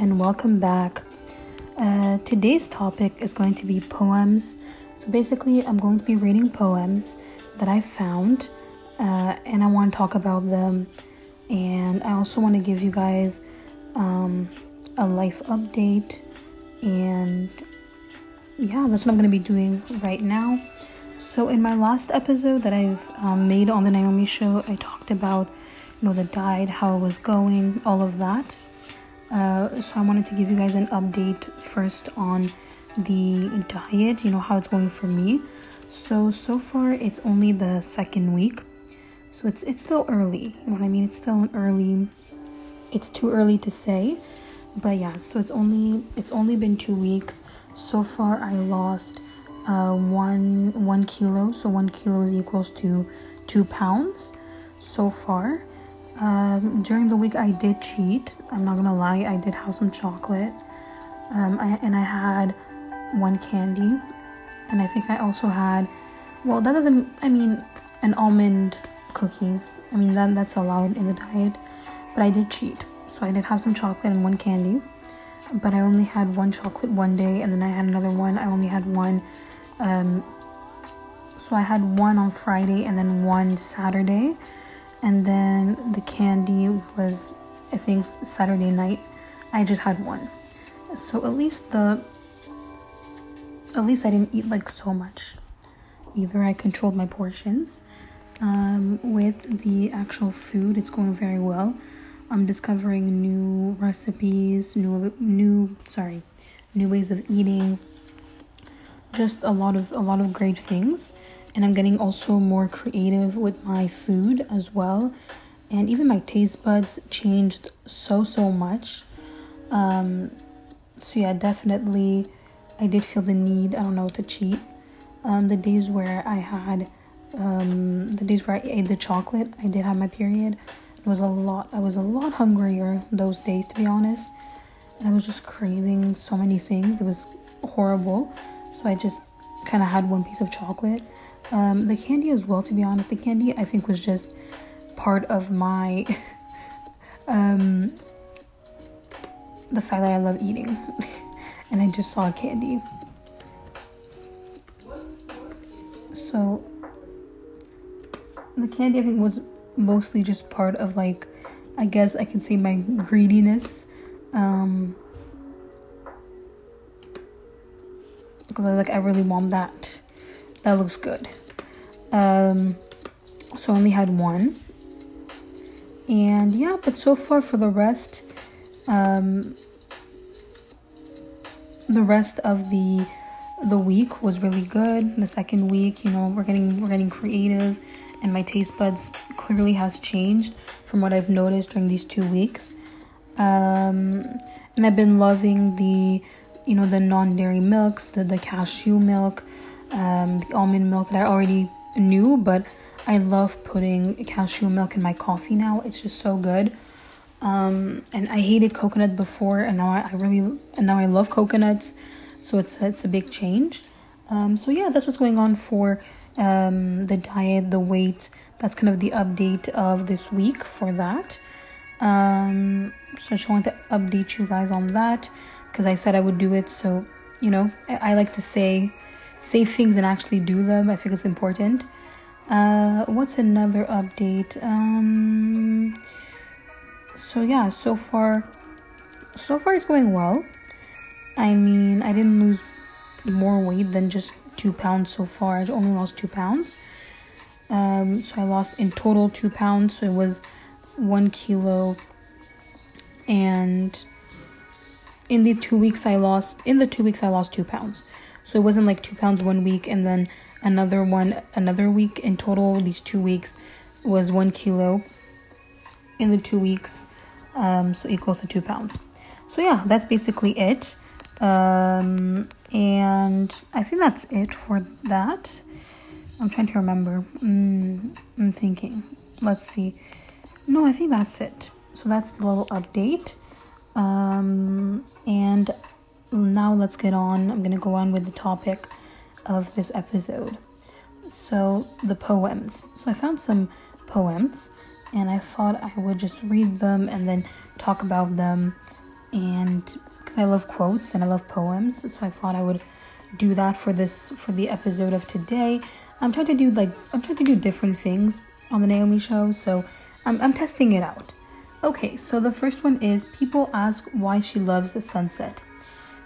and welcome back. Uh, today's topic is going to be poems. So, basically, I'm going to be reading poems that I found uh, and I want to talk about them. And I also want to give you guys um, a life update. And yeah, that's what I'm going to be doing right now. So, in my last episode that I've um, made on the Naomi show, I talked about you know the diet, how it was going, all of that. Uh, so I wanted to give you guys an update first on the diet, you know, how it's going for me. So so far it's only the second week. So it's it's still early. You know what I mean? It's still an early it's too early to say. But yeah, so it's only it's only been 2 weeks. So far I lost uh, one one kilo. So one kilo is equals to two pounds so far. Um, during the week, I did cheat. I'm not gonna lie, I did have some chocolate. Um, I, and I had one candy. And I think I also had, well, that doesn't, I mean, an almond cookie. I mean, that, that's allowed in the diet. But I did cheat. So I did have some chocolate and one candy. But I only had one chocolate one day, and then I had another one. I only had one. Um, so I had one on Friday and then one Saturday and then the candy was I think Saturday night. I just had one. So at least the at least I didn't eat like so much. Either I controlled my portions. Um, with the actual food, it's going very well. I'm discovering new recipes, new new sorry, new ways of eating. Just a lot of a lot of great things and I'm getting also more creative with my food as well. And even my taste buds changed so, so much. Um, so, yeah, definitely, I did feel the need, I don't know, to cheat. Um, the days where I had, um, the days where I ate the chocolate, I did have my period. It was a lot, I was a lot hungrier those days, to be honest. And I was just craving so many things. It was horrible. So, I just kind of had one piece of chocolate um, the candy as well, to be honest, the candy I think was just part of my um, the fact that I love eating, and I just saw candy. So the candy I think was mostly just part of like I guess I can say my greediness. Um, because I like I really want that. That looks good. Um, so I only had one. And yeah, but so far for the rest, um, the rest of the the week was really good. The second week, you know, we're getting we're getting creative, and my taste buds clearly has changed from what I've noticed during these two weeks. Um, and I've been loving the, you know, the non dairy milks, the the cashew milk, um, the almond milk that I already knew, but I love putting cashew milk in my coffee now. It's just so good. Um, and I hated coconut before, and now I, I really and now I love coconuts. So it's it's a big change. Um, so yeah, that's what's going on for um, the diet, the weight. That's kind of the update of this week for that. Um, so I just wanted to update you guys on that because I said I would do it. So you know, I, I like to say say things and actually do them. I think it's important. Uh, what's another update? Um, so yeah, so far, so far it's going well. I mean, I didn't lose more weight than just two pounds so far. I only lost two pounds. Um, so I lost in total two pounds. So it was one kilo, and in the two weeks I lost in the two weeks I lost two pounds. So it wasn't like two pounds one week and then another one another week. In total, these two weeks was one kilo in the two weeks, um, so equals to two pounds. So yeah, that's basically it. Um, and I think that's it for that. I'm trying to remember. Mm, I'm thinking. Let's see. No, I think that's it. So that's the little update. Um, and now let's get on. I'm gonna go on with the topic of this episode. So, the poems. So, I found some poems and I thought I would just read them and then talk about them and because I love quotes and I love poems, so I thought I would do that for this for the episode of today. I'm trying to do like I'm trying to do different things on the Naomi show, so I'm, I'm testing it out. Okay, so the first one is people ask why she loves the sunset.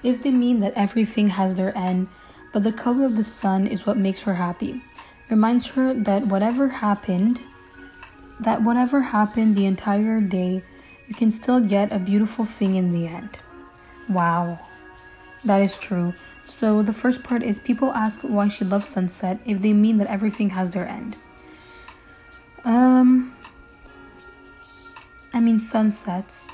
If they mean that everything has their end, but the color of the sun is what makes her happy. Reminds her that whatever happened, that whatever happened the entire day, you can still get a beautiful thing in the end. Wow, that is true. So the first part is people ask why she loves sunset if they mean that everything has their end. Um, I mean sunsets.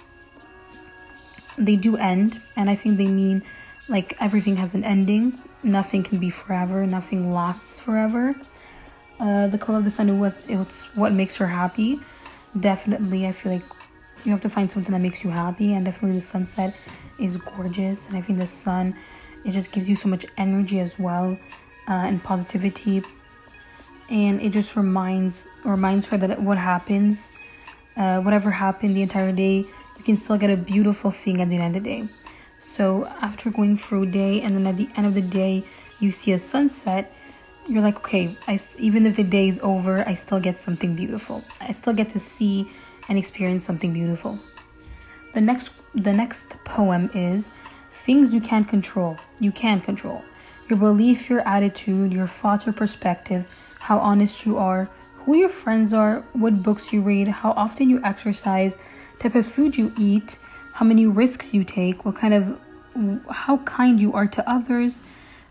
They do end, and I think they mean like everything has an ending. Nothing can be forever. Nothing lasts forever. Uh, the color of the sun it was it's what makes her happy. Definitely, I feel like you have to find something that makes you happy, and definitely the sunset is gorgeous, and I think the sun it just gives you so much energy as well uh, and positivity and it just reminds reminds her that what happens uh, whatever happened the entire day you can still get a beautiful thing at the end of the day so after going through a day and then at the end of the day you see a sunset you're like okay I, even if the day is over i still get something beautiful i still get to see and experience something beautiful the next the next poem is Things you can't control. You can control. Your belief, your attitude, your thoughts or perspective, how honest you are, who your friends are, what books you read, how often you exercise, type of food you eat, how many risks you take, what kind of how kind you are to others,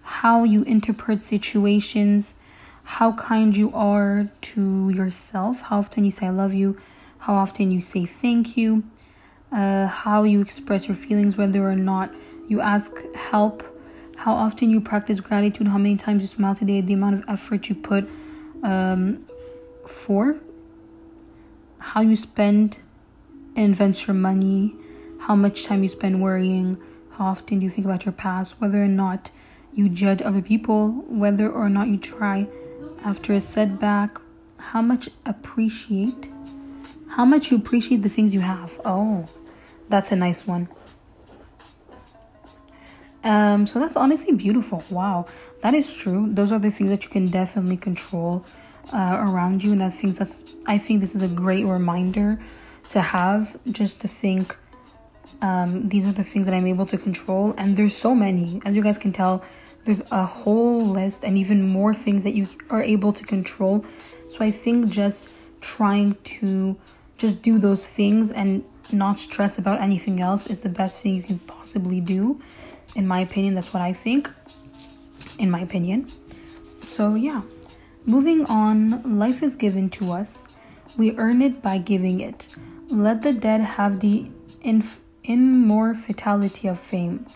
how you interpret situations, how kind you are to yourself, how often you say I love you, how often you say thank you, uh, how you express your feelings, whether or not you ask help, how often you practice gratitude, how many times you smile today, the amount of effort you put um, for, how you spend invest your money, how much time you spend worrying, how often you think about your past, whether or not you judge other people, whether or not you try after a setback, how much appreciate, how much you appreciate the things you have. Oh, that's a nice one. Um, so that's honestly beautiful. Wow, that is true. Those are the things that you can definitely control uh, around you, and that things that's. I think this is a great reminder to have, just to think. Um, these are the things that I'm able to control, and there's so many. As you guys can tell, there's a whole list and even more things that you are able to control. So I think just trying to just do those things and not stress about anything else is the best thing you can possibly do in my opinion, that's what I think. In my opinion. So, yeah. Moving on, life is given to us. We earn it by giving it. Let the dead have the inf- immortality of fame,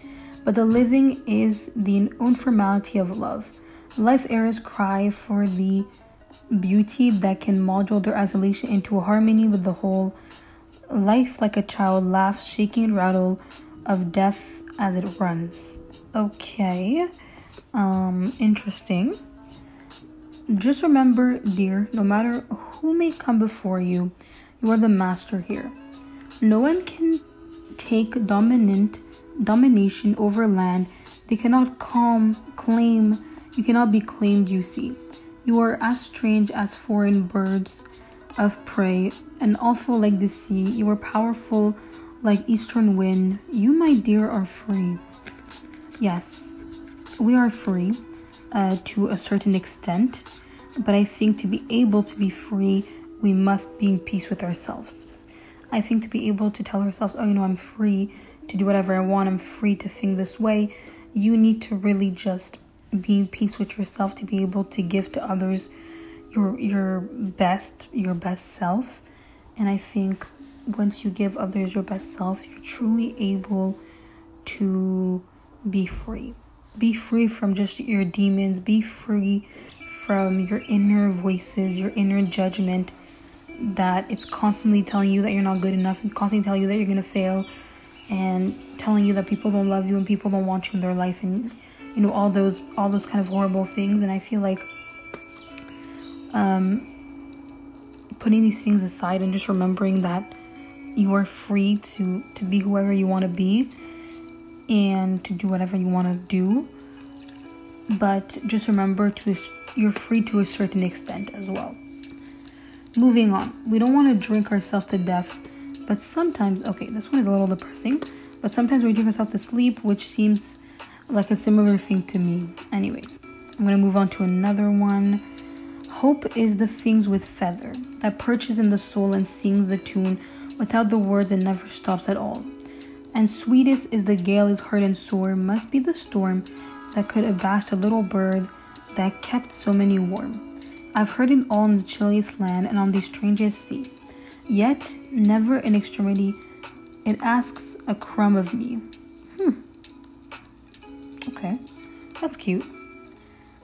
but the living is the informality of love. Life heirs cry for the beauty that can module their isolation into a harmony with the whole. Life, like a child, laughs, shaking rattle of death as it runs. Okay. Um interesting. Just remember, dear, no matter who may come before you, you are the master here. No one can take dominant domination over land. They cannot calm claim you cannot be claimed, you see. You are as strange as foreign birds of prey, and awful like the sea. You are powerful like eastern wind, you, my dear, are free. Yes, we are free uh, to a certain extent, but I think to be able to be free, we must be in peace with ourselves. I think to be able to tell ourselves, oh, you know, I'm free to do whatever I want, I'm free to think this way, you need to really just be in peace with yourself to be able to give to others your your best, your best self. And I think once you give others your best self, you're truly able to be free. Be free from just your demons, be free from your inner voices, your inner judgment that it's constantly telling you that you're not good enough and constantly telling you that you're going to fail and telling you that people don't love you and people don't want you in their life and you know all those all those kind of horrible things and I feel like um putting these things aside and just remembering that you are free to to be whoever you want to be and to do whatever you want to do but just remember to you're free to a certain extent as well moving on. We don't want to drink ourselves to death but sometimes okay this one is a little depressing but sometimes we drink ourselves to sleep which seems like a similar thing to me. Anyways i'm going to move on to another one. Hope is the things with feather that perches in the soul and sings the tune without the words and never stops at all. And sweetest is the gale is heard and sore must be the storm that could abash the little bird that kept so many warm. I've heard it all in the chilliest land and on the strangest sea. Yet, never in extremity, it asks a crumb of me. Hmm. Okay, that's cute.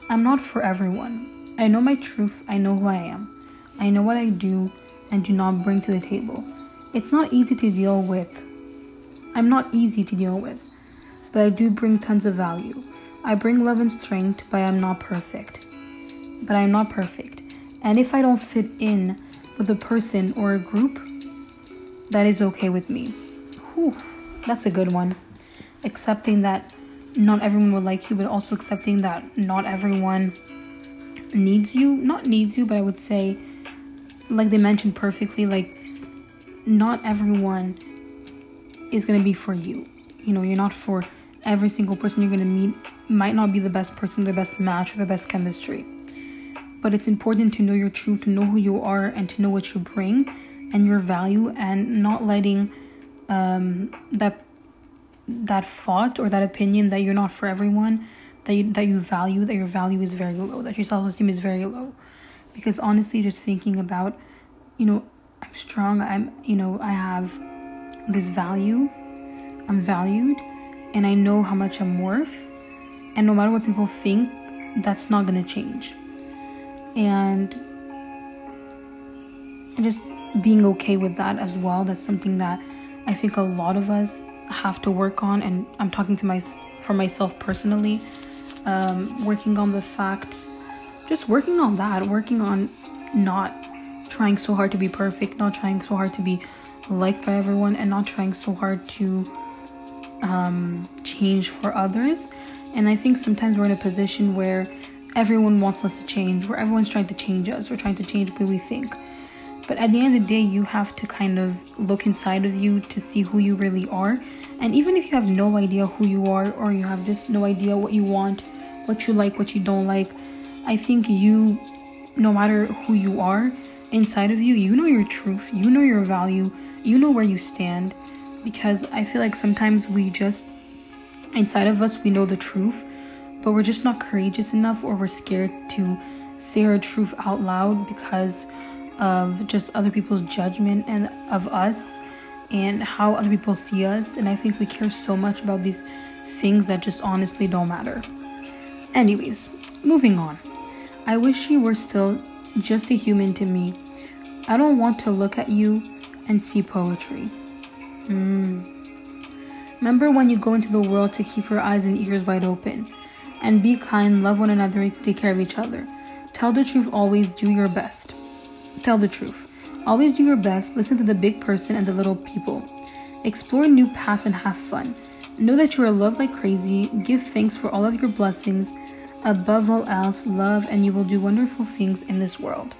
I'm not for everyone. I know my truth, I know who I am. I know what I do and do not bring to the table. It's not easy to deal with. I'm not easy to deal with, but I do bring tons of value. I bring love and strength, but I am not perfect. But I am not perfect. And if I don't fit in with a person or a group, that is okay with me. Whew, that's a good one. Accepting that not everyone will like you, but also accepting that not everyone needs you. Not needs you, but I would say, like they mentioned perfectly, like not everyone is to be for you. You know, you're not for every single person you're to meet might not be the best person, the best match, or the best chemistry. But it's important to know your truth, to know who you are, and to know what you bring and your value, and not letting um, that that thought or that opinion that you're not for everyone, that you, that you value, that your value is very low, that your self esteem is very low. Because honestly, just thinking about, you know, I'm strong. I'm, you know, I have this value. I'm valued and I know how much I'm worth. And no matter what people think, that's not gonna change. And just being okay with that as well. That's something that I think a lot of us have to work on. And I'm talking to my for myself personally, um, working on the fact, just working on that, working on not trying so hard to be perfect, not trying so hard to be liked by everyone, and not trying so hard to um, change for others. And I think sometimes we're in a position where everyone wants us to change, where everyone's trying to change us, we're trying to change the way we think. But at the end of the day, you have to kind of look inside of you to see who you really are. And even if you have no idea who you are, or you have just no idea what you want, what you like, what you don't like, I think you, no matter who you are, inside of you, you know your truth, you know your value, you know where you stand because I feel like sometimes we just, inside of us, we know the truth, but we're just not courageous enough or we're scared to say our truth out loud because of just other people's judgment and of us and how other people see us. And I think we care so much about these things that just honestly don't matter. Anyways, moving on. I wish you were still just a human to me. I don't want to look at you and see poetry. Mm. Remember when you go into the world to keep your eyes and ears wide open. And be kind, love one another, take care of each other. Tell the truth always, do your best. Tell the truth. Always do your best, listen to the big person and the little people. Explore new paths and have fun. Know that you are loved like crazy. Give thanks for all of your blessings. Above all else, love, and you will do wonderful things in this world.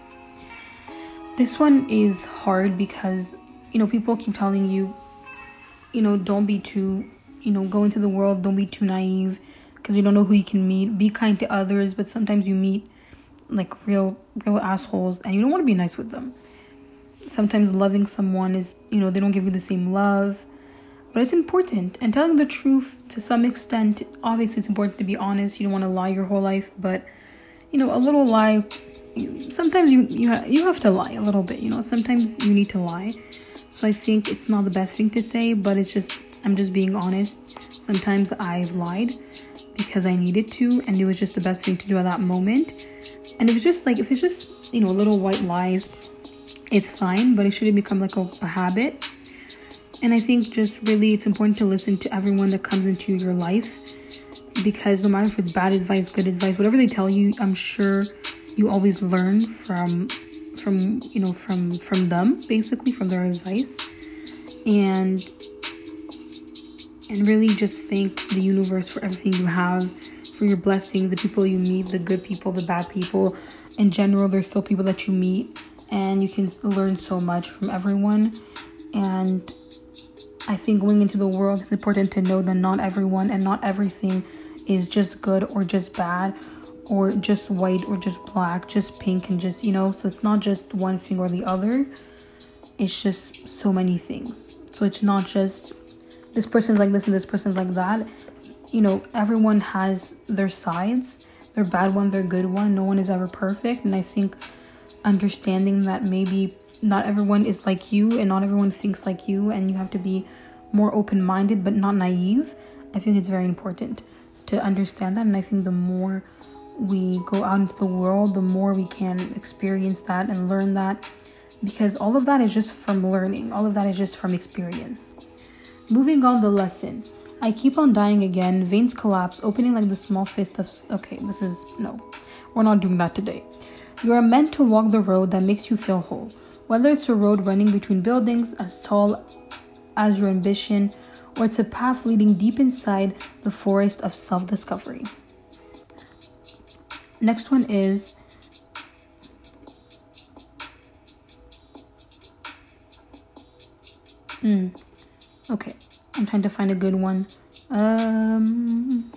This one is hard because, you know, people keep telling you you know, don't be too, you know, go into the world, don't be too naive because you don't know who you can meet. Be kind to others, but sometimes you meet like real real assholes and you don't want to be nice with them. Sometimes loving someone is, you know, they don't give you the same love. But it's important and telling the truth to some extent. Obviously, it's important to be honest. You don't want to lie your whole life, but you know, a little lie sometimes you you ha- you have to lie a little bit, you know. Sometimes you need to lie so I think it's not the best thing to say, but it's just, I'm just being honest. Sometimes I've lied because I needed to, and it was just the best thing to do at that moment. And if it's just like, if it's just, you know, little white lies, it's fine, but it shouldn't become like a, a habit. And I think just really it's important to listen to everyone that comes into your life because no matter if it's bad advice, good advice, whatever they tell you, I'm sure you always learn from from you know from from them basically from their advice and and really just thank the universe for everything you have, for your blessings, the people you meet, the good people, the bad people. In general, there's still people that you meet, and you can learn so much from everyone. And I think going into the world, it's important to know that not everyone and not everything is just good or just bad or just white or just black, just pink and just, you know, so it's not just one thing or the other. It's just so many things. So it's not just this person's like this and this person's like that. You know, everyone has their sides, their bad one, their good one. No one is ever perfect. And I think understanding that maybe not everyone is like you and not everyone thinks like you, and you have to be more open minded but not naive. I think it's very important to understand that. And I think the more we go out into the world, the more we can experience that and learn that because all of that is just from learning, all of that is just from experience. Moving on the lesson. I keep on dying again, veins collapse, opening like the small fist of. Okay, this is. No, we're not doing that today. You are meant to walk the road that makes you feel whole. Whether it's a road running between buildings as tall as your ambition, or it's a path leading deep inside the forest of self discovery. Next one is Mm. Okay, I'm trying to find a good one. Um,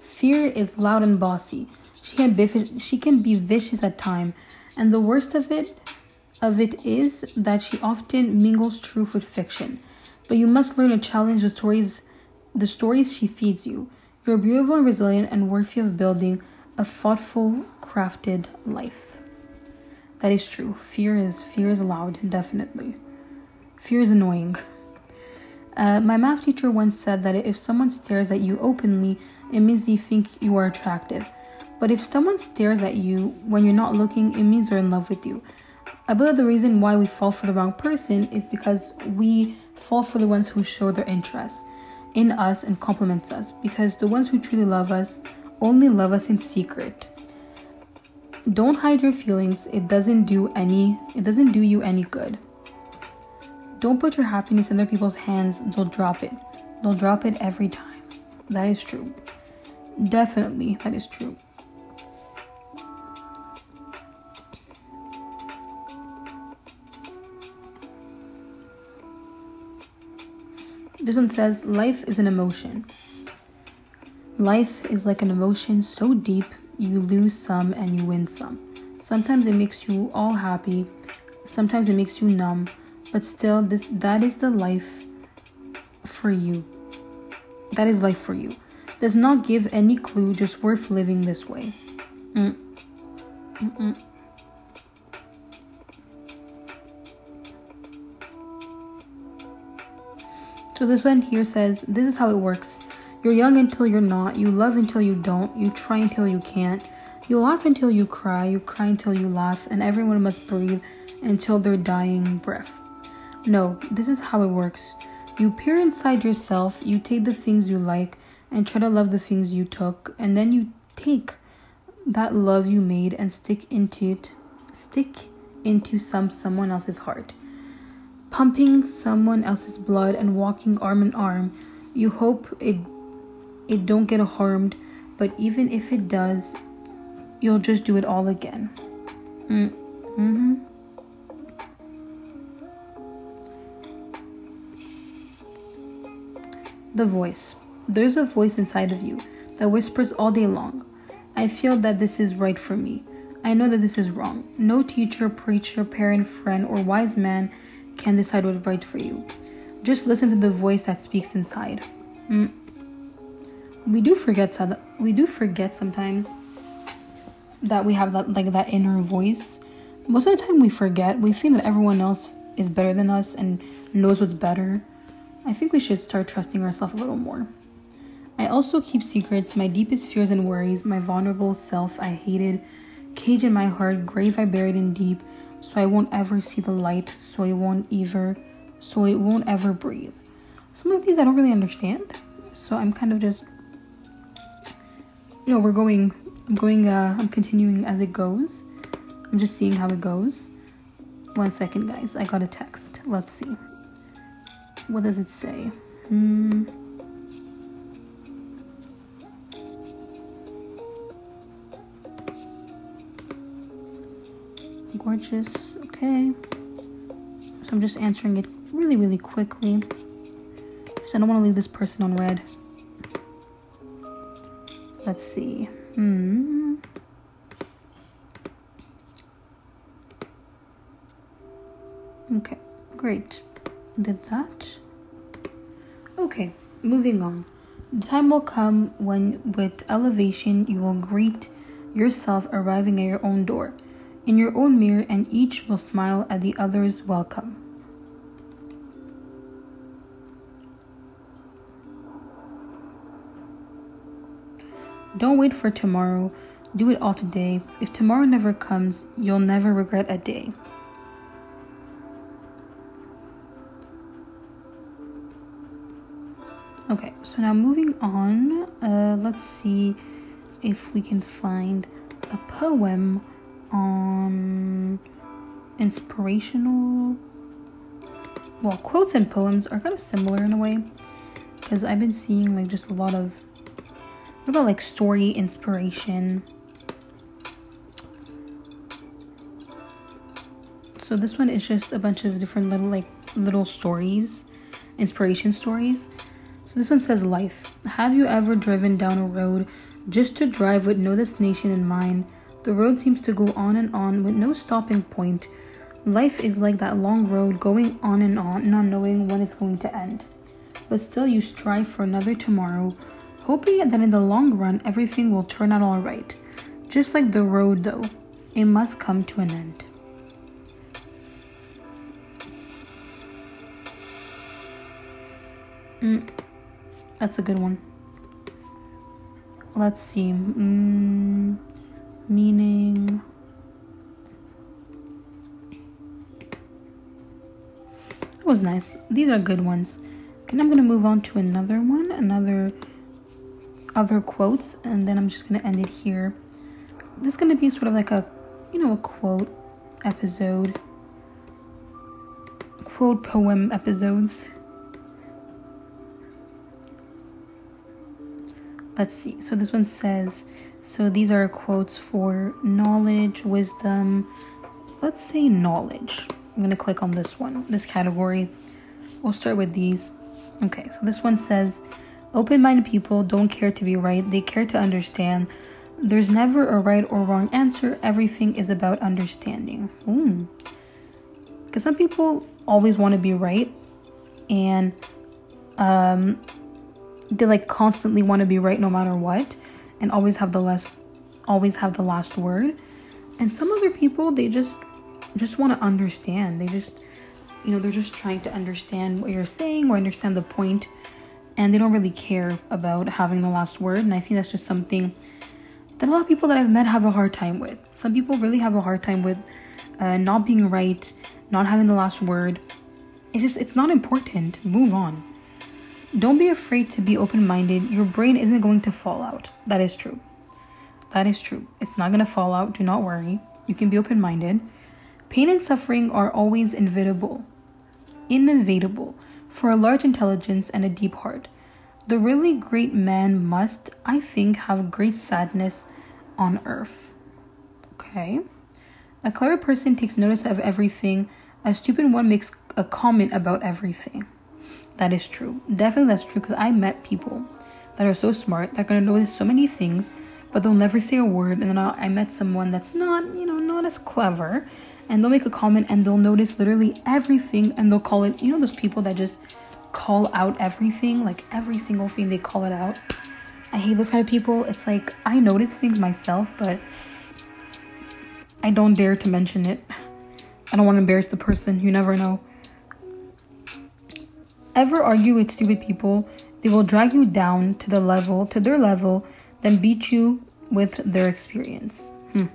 fear is loud and bossy. She can be she can be vicious at time, and the worst of it of it is that she often mingles truth with fiction. But you must learn to challenge the stories the stories she feeds you. You're beautiful and resilient and worthy of building a thoughtful, crafted life. That is true. Fear is fear is loud, definitely. Fear is annoying. Uh, my math teacher once said that if someone stares at you openly, it means they think you are attractive. But if someone stares at you when you're not looking, it means they're in love with you. I believe the reason why we fall for the wrong person is because we fall for the ones who show their interest in us and compliments us because the ones who truly love us only love us in secret. Don't hide your feelings. It doesn't do any it doesn't do you any good. Don't put your happiness in other people's hands. They'll drop it. They'll drop it every time. That is true. Definitely, that is true. This one says, Life is an emotion. Life is like an emotion so deep you lose some and you win some. Sometimes it makes you all happy, sometimes it makes you numb, but still this that is the life for you. That is life for you. Does not give any clue, just worth living this way. Mm. Mm-mm. So this one here says, This is how it works. You're young until you're not. You love until you don't. You try until you can't. You laugh until you cry. You cry until you laugh. And everyone must breathe until their dying breath. No, this is how it works. You peer inside yourself. You take the things you like and try to love the things you took. And then you take that love you made and stick into it. Stick into some someone else's heart pumping someone else's blood and walking arm in arm. You hope it it don't get harmed, but even if it does, you'll just do it all again. Mm. hmm The voice. There's a voice inside of you that whispers all day long. I feel that this is right for me. I know that this is wrong. No teacher, preacher, parent, friend, or wise man can decide what's right for you. Just listen to the voice that speaks inside. Mm. We do forget we do forget sometimes that we have that like that inner voice. Most of the time we forget. We think that everyone else is better than us and knows what's better. I think we should start trusting ourselves a little more. I also keep secrets, my deepest fears and worries, my vulnerable self I hated, cage in my heart, grave I buried in deep, so I won't ever see the light, so it won't ever so it won't ever breathe. Some of these I don't really understand. So I'm kind of just you know, we're going I'm going uh I'm continuing as it goes. I'm just seeing how it goes. One second, guys. I got a text. Let's see. What does it say? Hmm. Gorgeous. Okay. So I'm just answering it really, really quickly. So I don't want to leave this person on read. Let's see. Hmm. Okay, great. Did that. Okay, moving on. The time will come when, with elevation, you will greet yourself arriving at your own door, in your own mirror, and each will smile at the other's welcome. Don't wait for tomorrow. Do it all today. If tomorrow never comes, you'll never regret a day. So now moving on, uh, let's see if we can find a poem on inspirational. Well, quotes and poems are kind of similar in a way because I've been seeing like just a lot of what about like story inspiration? So this one is just a bunch of different little like little stories, inspiration stories. So this one says life. Have you ever driven down a road just to drive with no destination in mind? The road seems to go on and on with no stopping point. Life is like that long road going on and on, not knowing when it's going to end. But still, you strive for another tomorrow hoping that in the long run everything will turn out alright. Just like the road, though, it must come to an end. Mm, that's a good one. Let's see. Mm, meaning. That was nice. These are good ones. And I'm gonna move on to another one, another other quotes and then I'm just going to end it here. This is going to be sort of like a, you know, a quote episode, quote poem episodes. Let's see. So this one says, so these are quotes for knowledge, wisdom. Let's say knowledge. I'm going to click on this one, this category. We'll start with these. Okay, so this one says, Open minded people don't care to be right, they care to understand. There's never a right or wrong answer, everything is about understanding. Because some people always want to be right and um, they like constantly want to be right no matter what and always have the last always have the last word and some other people they just just want to understand they just you know they're just trying to understand what you're saying or understand the point and they don't really care about having the last word. And I think that's just something that a lot of people that I've met have a hard time with. Some people really have a hard time with uh, not being right, not having the last word. It's just, it's not important. Move on. Don't be afraid to be open minded. Your brain isn't going to fall out. That is true. That is true. It's not going to fall out. Do not worry. You can be open minded. Pain and suffering are always inevitable. Inevitable for a large intelligence and a deep heart. The really great man must, I think, have great sadness on earth. Okay. A clever person takes notice of everything. A stupid one makes a comment about everything. That is true. Definitely that's true because I met people that are so smart that are going to notice so many things, but they'll never say a word. And then I met someone that's not, you know, not as clever and they'll make a comment and they'll notice literally everything and they'll call it you know those people that just call out everything like every single thing they call it out i hate those kind of people it's like i notice things myself but i don't dare to mention it i don't want to embarrass the person you never know ever argue with stupid people they will drag you down to the level to their level then beat you with their experience hmm.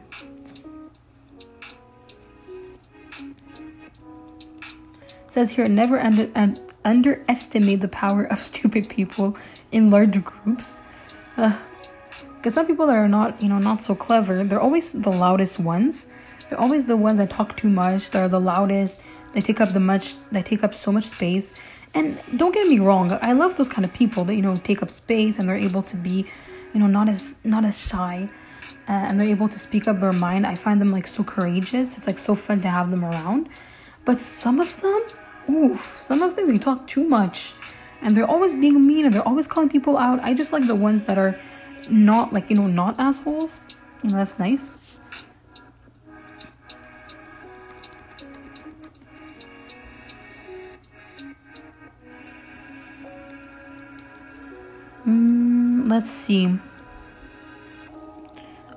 says here never under, underestimate the power of stupid people in large groups because some people that are not you know not so clever they're always the loudest ones They're always the ones that talk too much. They're the loudest. They take up the much. They take up so much space. And don't get me wrong, I love those kind of people that you know take up space and they're able to be, you know, not as not as shy, uh, and they're able to speak up their mind. I find them like so courageous. It's like so fun to have them around. But some of them, oof, some of them they talk too much, and they're always being mean and they're always calling people out. I just like the ones that are not like you know not assholes. You know that's nice. Mm, let's see.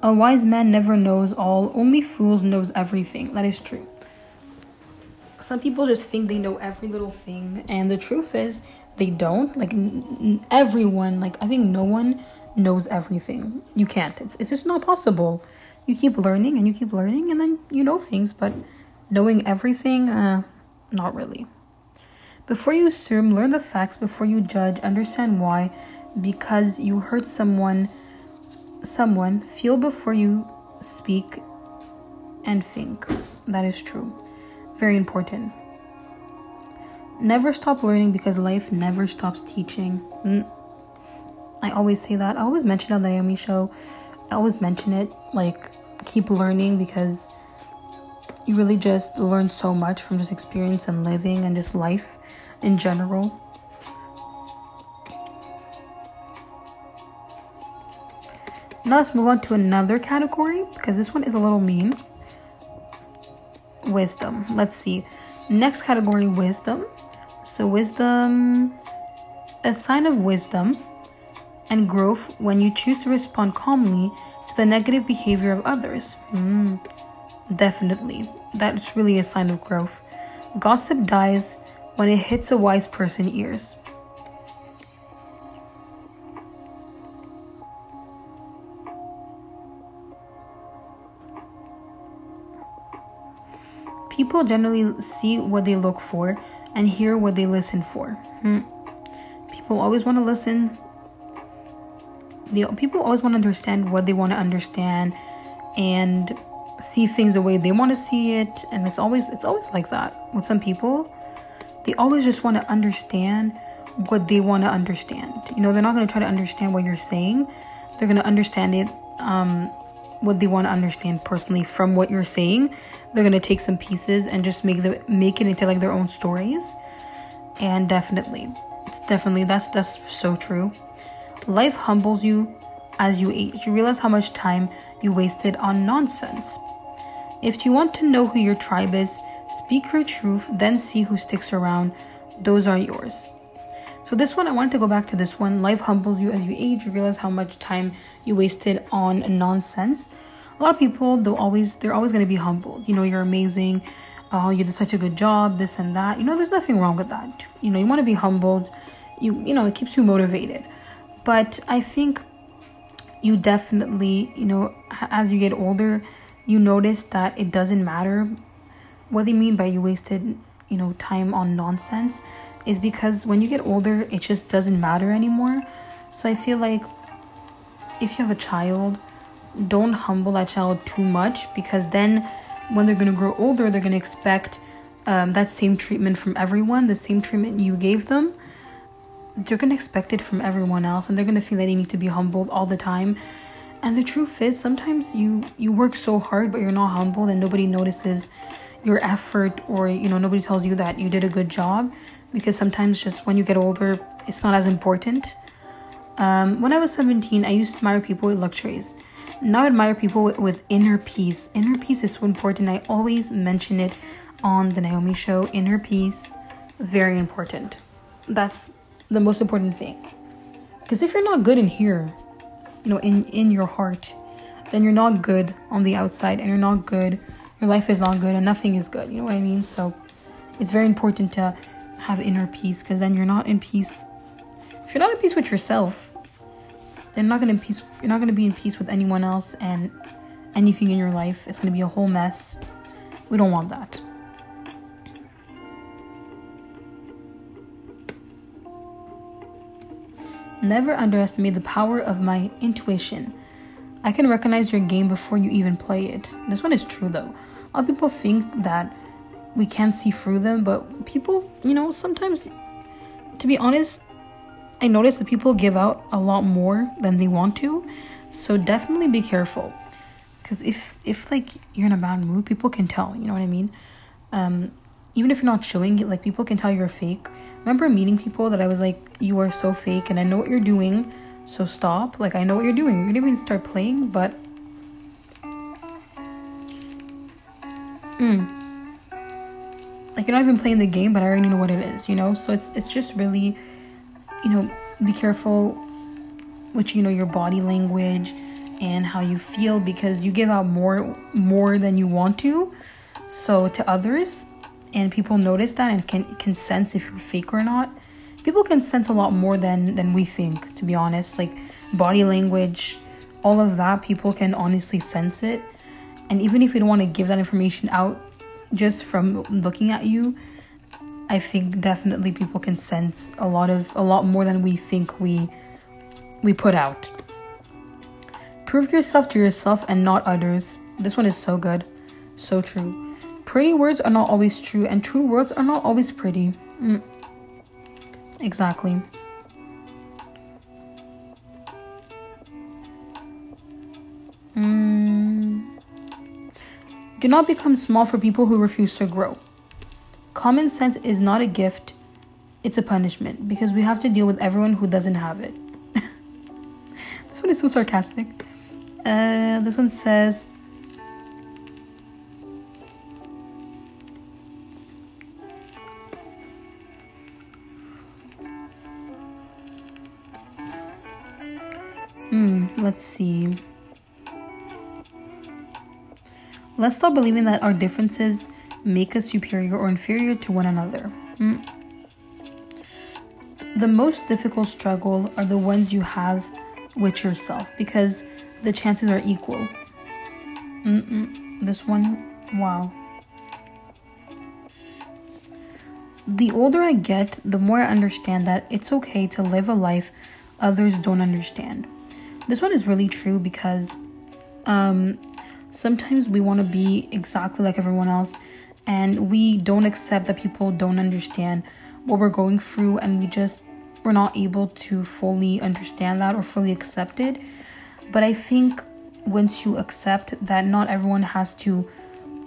A wise man never knows all, only fools knows everything. That is true. Some people just think they know every little thing, and the truth is they don't. Like n- everyone, like I think no one knows everything. You can't. It's it's just not possible. You keep learning and you keep learning, and then you know things, but knowing everything, uh, not really. Before you assume, learn the facts before you judge, understand why, because you hurt someone someone feel before you speak and think. That is true. Very important. Never stop learning because life never stops teaching. Mm. i always say that. I always mention it on the naomi show. I always mention it like keep learning because you really just learn so much from just experience and living and just life in general Now let's move on to another category because this one is a little mean. Wisdom. Let's see. Next category wisdom. So, wisdom, a sign of wisdom and growth when you choose to respond calmly to the negative behavior of others. Mm, definitely. That's really a sign of growth. Gossip dies when it hits a wise person's ears. People generally see what they look for and hear what they listen for. Hmm. People always want to listen. They, people always want to understand what they want to understand and see things the way they want to see it and it's always it's always like that with some people they always just want to understand what they want to understand you know they're not going to try to understand what you're saying they're going to understand it um, what they want to understand personally from what you're saying. They're gonna take some pieces and just make them make it into like their own stories. And definitely, it's definitely that's that's so true. Life humbles you as you age. You realize how much time you wasted on nonsense. If you want to know who your tribe is, speak your truth, then see who sticks around. Those are yours. So this one, I wanted to go back to this one. Life humbles you as you age. You realize how much time you wasted on nonsense. A lot of people, they'll always, they're always going to be humbled. You know, you're amazing. Oh, you did such a good job. This and that. You know, there's nothing wrong with that. You know, you want to be humbled. You, you know, it keeps you motivated. But I think you definitely, you know, as you get older, you notice that it doesn't matter what they mean by you wasted, you know, time on nonsense is because when you get older, it just doesn't matter anymore. So I feel like if you have a child, don't humble that child too much because then when they're going to grow older, they're going to expect um, that same treatment from everyone, the same treatment you gave them. They're going to expect it from everyone else and they're going to feel that they need to be humbled all the time. And the truth is, sometimes you you work so hard, but you're not humbled, and nobody notices your effort, or you know nobody tells you that you did a good job because sometimes just when you get older, it's not as important. Um, when I was 17, I used to admire people with luxuries. Now I admire people with, with inner peace. Inner peace is so important. I always mention it on the Naomi show. Inner peace, very important. That's the most important thing. Because if you're not good in here, you know, in, in your heart, then you're not good on the outside and you're not good. Your life is not good and nothing is good. You know what I mean? So it's very important to have inner peace because then you're not in peace. If you're not in peace with yourself, then you're not gonna peace. You're not gonna be in peace with anyone else and anything in your life. It's gonna be a whole mess. We don't want that. Never underestimate the power of my intuition. I can recognize your game before you even play it. This one is true though. a lot of people think that we can't see through them, but people, you know, sometimes, to be honest, I notice that people give out a lot more than they want to. So definitely be careful. Because if, if like you're in a bad mood, people can tell, you know what I mean? Um, even if you're not showing it, like people can tell you're fake. Remember meeting people that I was like, you are so fake and I know what you're doing, so stop. Like, I know what you're doing. You're gonna even start playing, but. Mm. Like, you're not even playing the game, but I already know what it is, you know? So it's, it's just really, you know, be careful with, you know, your body language and how you feel because you give out more more than you want to. So to others and people notice that and can can sense if you're fake or not. People can sense a lot more than than we think to be honest. Like body language all of that people can honestly sense it. And even if you don't want to give that information out just from looking at you i think definitely people can sense a lot of a lot more than we think we we put out prove yourself to yourself and not others this one is so good so true Pretty words are not always true, and true words are not always pretty. Mm. Exactly. Mm. Do not become small for people who refuse to grow. Common sense is not a gift, it's a punishment because we have to deal with everyone who doesn't have it. this one is so sarcastic. Uh, this one says Hmm, let's see. Let's stop believing that our differences make us superior or inferior to one another. Mm. The most difficult struggle are the ones you have with yourself because the chances are equal. Mm-mm. This one, wow. The older I get, the more I understand that it's okay to live a life others don't understand. This one is really true because um, sometimes we want to be exactly like everyone else and we don't accept that people don't understand what we're going through and we just we're not able to fully understand that or fully accept it. But I think once you accept that not everyone has to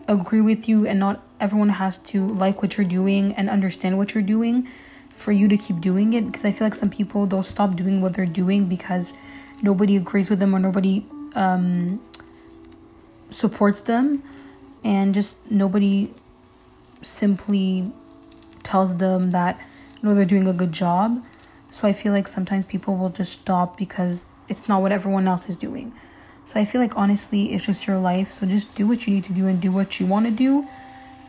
agree with you and not everyone has to like what you're doing and understand what you're doing for you to keep doing it because I feel like some people they'll stop doing what they're doing because nobody agrees with them or nobody um, supports them and just nobody simply tells them that no they're doing a good job. So i feel like sometimes people will just stop because it's not what everyone else is doing. So i feel like honestly it's just your life. So just do what you need to do and do what you want to do.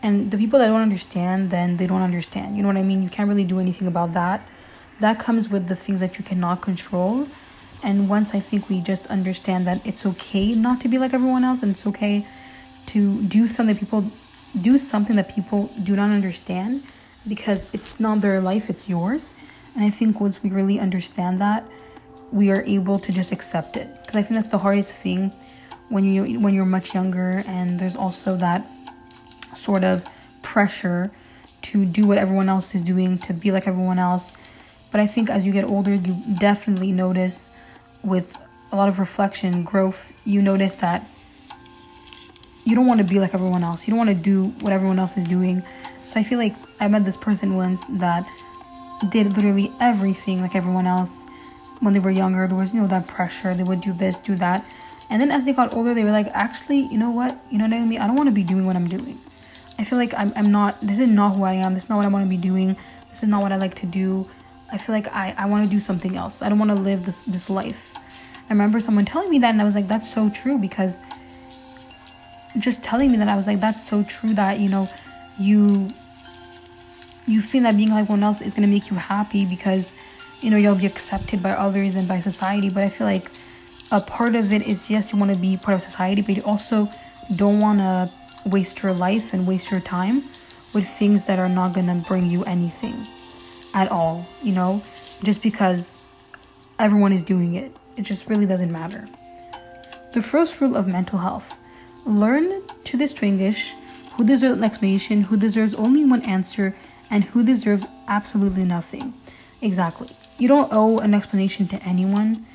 And the people that don't understand then they don't understand. You know what i mean? You can't really do anything about that. That comes with the things that you cannot control and once I think we just understand that it's okay not to be like everyone else and it's okay to do something people do something that people do not understand because it's not their life, it's yours. And I think once we really understand that, we are able to just accept it. Because I think that's the hardest thing when you when you're much younger and there's also that sort of pressure to do what everyone else is doing, to be like everyone else. But I think as you get older, you definitely notice with a lot of reflection, growth, you notice that you don't want to be like everyone else. You don't want to do what everyone else is doing. So I feel like I met this person once that did literally everything like everyone else when they were younger. There was, you know, that pressure. They would do this, do that. And then as they got older, they were like, actually, you know what? You know, Naomi, I don't want to be doing what I'm doing. I feel like I'm, I'm not, this is not who I am. This is not what I want to be doing. This is not what I like to do. I feel like I, I want to do something else. I don't want to live this this life. I remember someone telling me that and I was like, that's so true because just telling me that I was like, that's so true that, you know, you you feel that being like one else is gonna make you happy because, you know, you'll be accepted by others and by society. But I feel like a part of it is yes, you wanna be part of society, but you also don't wanna waste your life and waste your time with things that are not gonna bring you anything at all, you know, just because everyone is doing it. It just really doesn't matter. The first rule of mental health learn to distinguish who deserves an explanation, who deserves only one answer, and who deserves absolutely nothing. Exactly. You don't owe an explanation to anyone.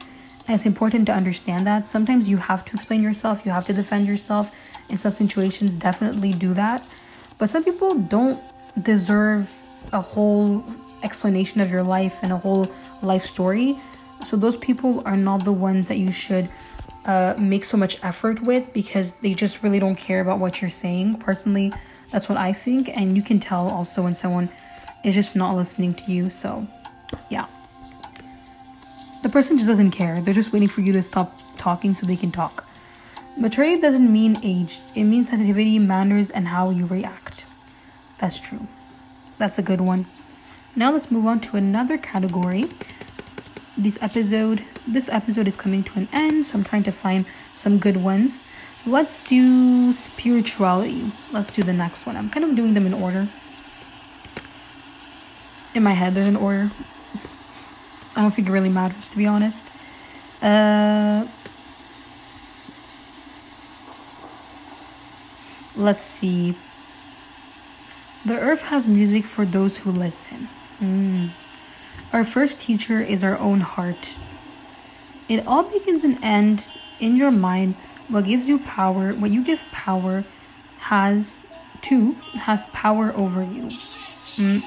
And it's important to understand that. Sometimes you have to explain yourself, you have to defend yourself. In some situations, definitely do that. But some people don't deserve a whole explanation of your life and a whole life story. So those people are not the ones that you should uh, make so much effort with because they just really don't care about what you're saying. Personally, that's what I think, and you can tell also when someone is just not listening to you. So, yeah. The person just doesn't care. They're just waiting for you to stop talking so they can talk. Maturity doesn't mean age, it means sensitivity, manners, and how you react. That's true. That's a good one. Now let's move on to another category. This episode this episode is coming to an end, so I'm trying to find some good ones. Let's do spirituality. Let's do the next one. I'm kind of doing them in order. In my head, they're in order. I don't think it really matters, to be honest. Uh, let's see. The earth has music for those who listen. Mm. Our first teacher is our own heart. It all begins and ends in your mind. What gives you power, what you give power, has too has power over you. Mm.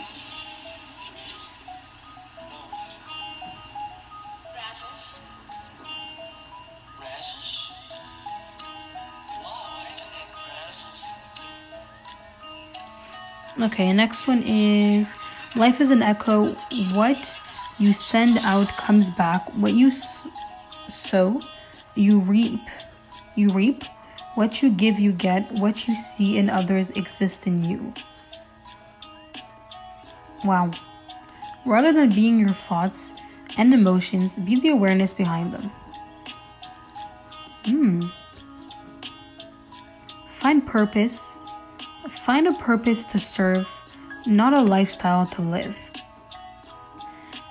Okay, next one is life is an echo. What you send out comes back. What you sow, you reap. You reap. What you give, you get. What you see in others exists in you. Wow. Rather than being your thoughts and emotions, be the awareness behind them. Hmm. Find purpose. Find a purpose to serve, not a lifestyle to live.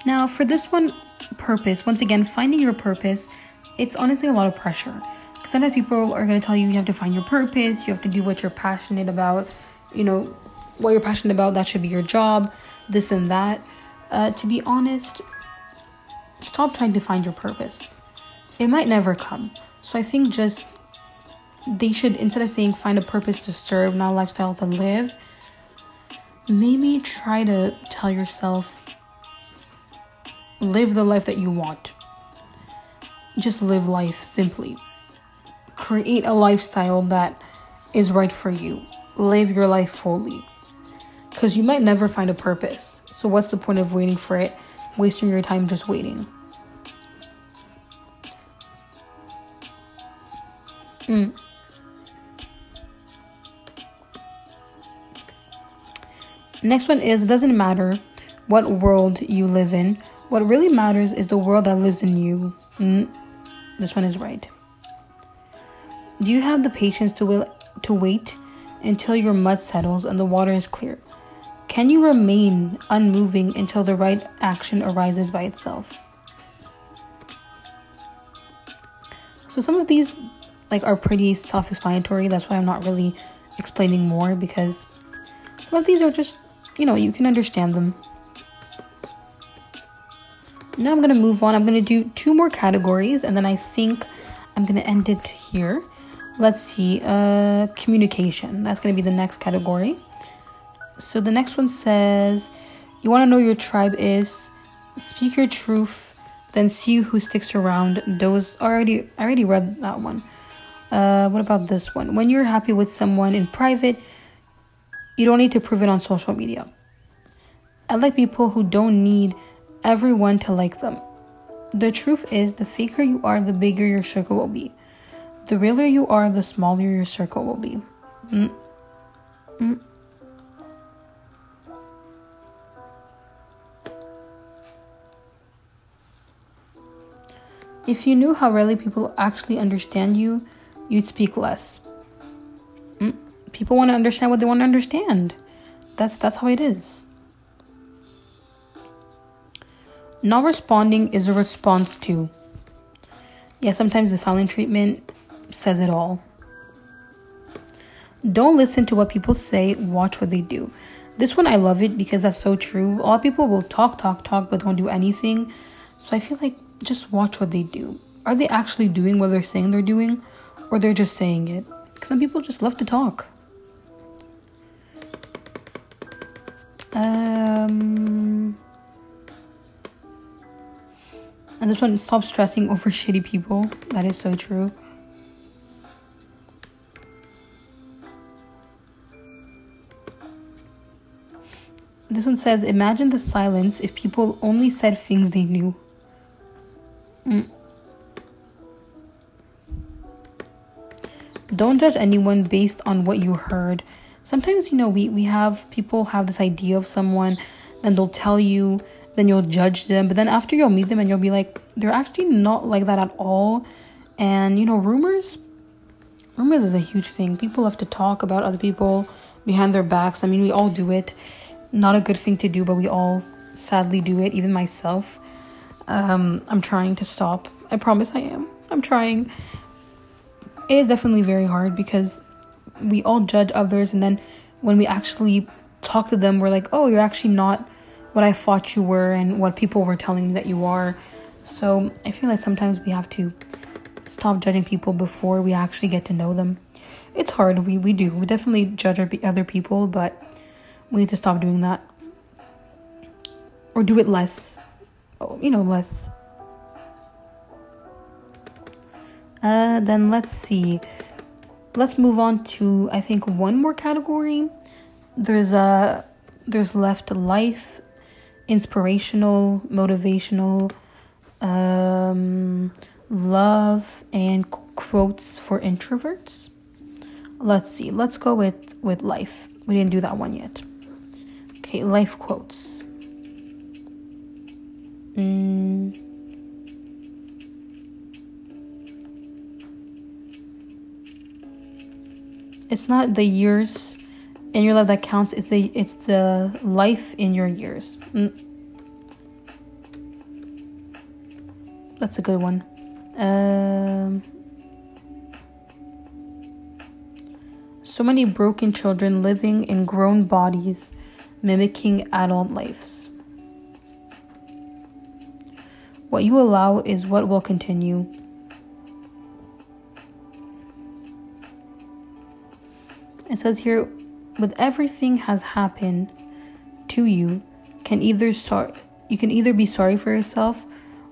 Now, for this one, purpose, once again, finding your purpose, it's honestly a lot of pressure. Because sometimes people are going to tell you you have to find your purpose, you have to do what you're passionate about, you know, what you're passionate about, that should be your job, this and that. Uh, to be honest, stop trying to find your purpose. It might never come. So I think just they should, instead of saying find a purpose to serve, not a lifestyle to live, maybe try to tell yourself live the life that you want. Just live life simply. Create a lifestyle that is right for you. Live your life fully. Because you might never find a purpose. So, what's the point of waiting for it? Wasting your time just waiting. Mm. Next one is doesn't matter what world you live in what really matters is the world that lives in you. Mm, this one is right. Do you have the patience to will to wait until your mud settles and the water is clear? Can you remain unmoving until the right action arises by itself? So some of these like are pretty self-explanatory. That's why I'm not really explaining more because some of these are just, you know, you can understand them. Now I'm gonna move on. I'm gonna do two more categories and then I think I'm gonna end it here. Let's see, uh, communication. That's gonna be the next category. So the next one says, you wanna know your tribe is, speak your truth, then see who sticks around. Those already, I already read that one. Uh, what about this one? When you're happy with someone in private, you don't need to prove it on social media. I like people who don't need everyone to like them. The truth is, the faker you are, the bigger your circle will be. The realer you are, the smaller your circle will be. Mm. Mm. If you knew how rarely people actually understand you, you'd speak less. Mm. People want to understand what they want to understand. That's that's how it is. Not responding is a response to. Yeah, sometimes the silent treatment says it all. Don't listen to what people say, watch what they do. This one I love it because that's so true. A lot of people will talk, talk, talk, but don't do anything. So I feel like just watch what they do. Are they actually doing what they're saying they're doing? Or they're just saying it? Because some people just love to talk. Um, and this one, stop stressing over shitty people. That is so true. This one says, Imagine the silence if people only said things they knew. Mm. Don't judge anyone based on what you heard. Sometimes, you know, we, we have people have this idea of someone and they'll tell you, then you'll judge them. But then after you'll meet them and you'll be like, they're actually not like that at all. And, you know, rumors, rumors is a huge thing. People have to talk about other people behind their backs. I mean, we all do it not a good thing to do, but we all sadly do it, even myself. Um, I'm trying to stop. I promise I am. I'm trying. It is definitely very hard because we all judge others, and then when we actually talk to them, we're like, oh, you're actually not what I thought you were and what people were telling me that you are. So I feel like sometimes we have to stop judging people before we actually get to know them. It's hard. We we do. We definitely judge other people, but we need to stop doing that. Or do it less. Oh, you know, less. Uh, then let's see. Let's move on to I think one more category. There's a there's left life, inspirational, motivational, um, love, and quotes for introverts. Let's see. Let's go with with life. We didn't do that one yet. Okay, life quotes. Mm. It's not the years in your life that counts. It's the it's the life in your years. Mm. That's a good one. Um, so many broken children living in grown bodies mimicking adult lives. What you allow is what will continue. It says here, with everything has happened to you, can either start you can either be sorry for yourself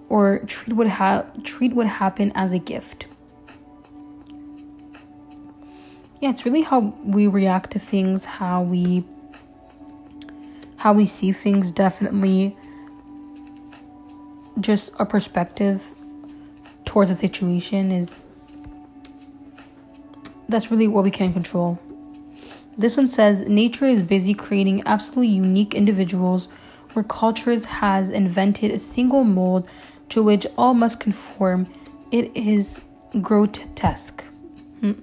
or treat what ha- treat what happened as a gift. Yeah, it's really how we react to things, how we how we see things definitely just a perspective towards a situation is that's really what we can control. This one says nature is busy creating absolutely unique individuals where cultures has invented a single mold to which all must conform. It is grotesque. Hmm.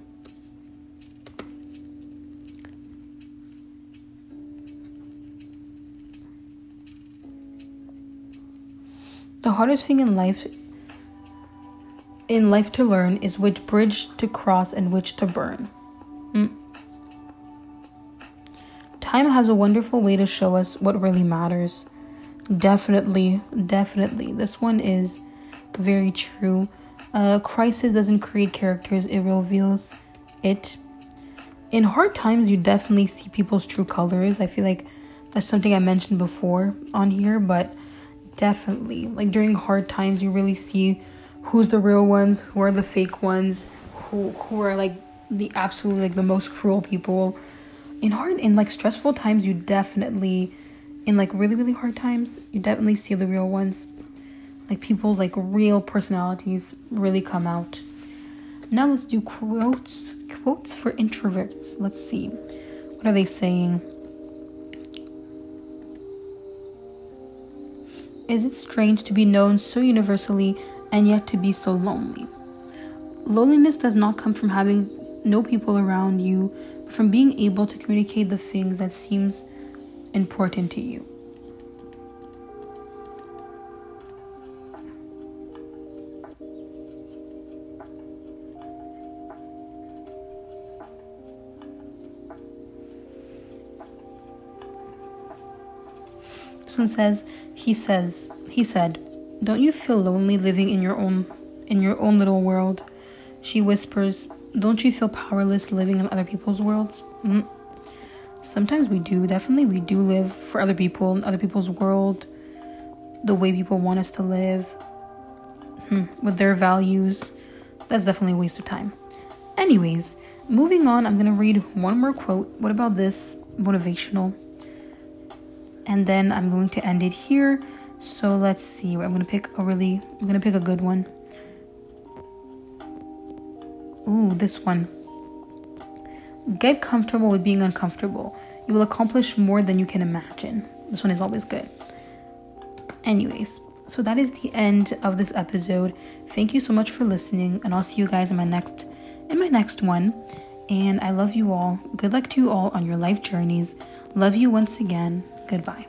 The hardest thing in life in life to learn is which bridge to cross and which to burn. Time has a wonderful way to show us what really matters. Definitely, definitely. This one is very true. Uh, crisis doesn't create characters, it reveals it. In hard times, you definitely see people's true colors. I feel like that's something I mentioned before on here, but definitely like during hard times you really see who's the real ones who are the fake ones who who are like the absolutely like the most cruel people in hard in like stressful times you definitely in like really really hard times you definitely see the real ones. Like people's like real personalities really come out. Now let's do quotes quotes for introverts. Let's see. What are they saying? Is it strange to be known so universally and yet to be so lonely? Loneliness does not come from having no people around you, from being able to communicate the things that seems important to you. This one says, he says, he said, don't you feel lonely living in your own in your own little world? She whispers, "Don't you feel powerless living in other people's worlds?" Mm. Sometimes we do. Definitely we do live for other people in other people's world, the way people want us to live, hmm, with their values. That's definitely a waste of time. Anyways, moving on, I'm gonna read one more quote. What about this motivational? And then I'm going to end it here. So let's see. I'm gonna pick a really, I'm gonna pick a good one. Ooh, this one. Get comfortable with being uncomfortable. You will accomplish more than you can imagine. This one is always good. Anyways, so that is the end of this episode. Thank you so much for listening, and I'll see you guys in my next in my next one. And I love you all. Good luck to you all on your life journeys. Love you once again. Goodbye.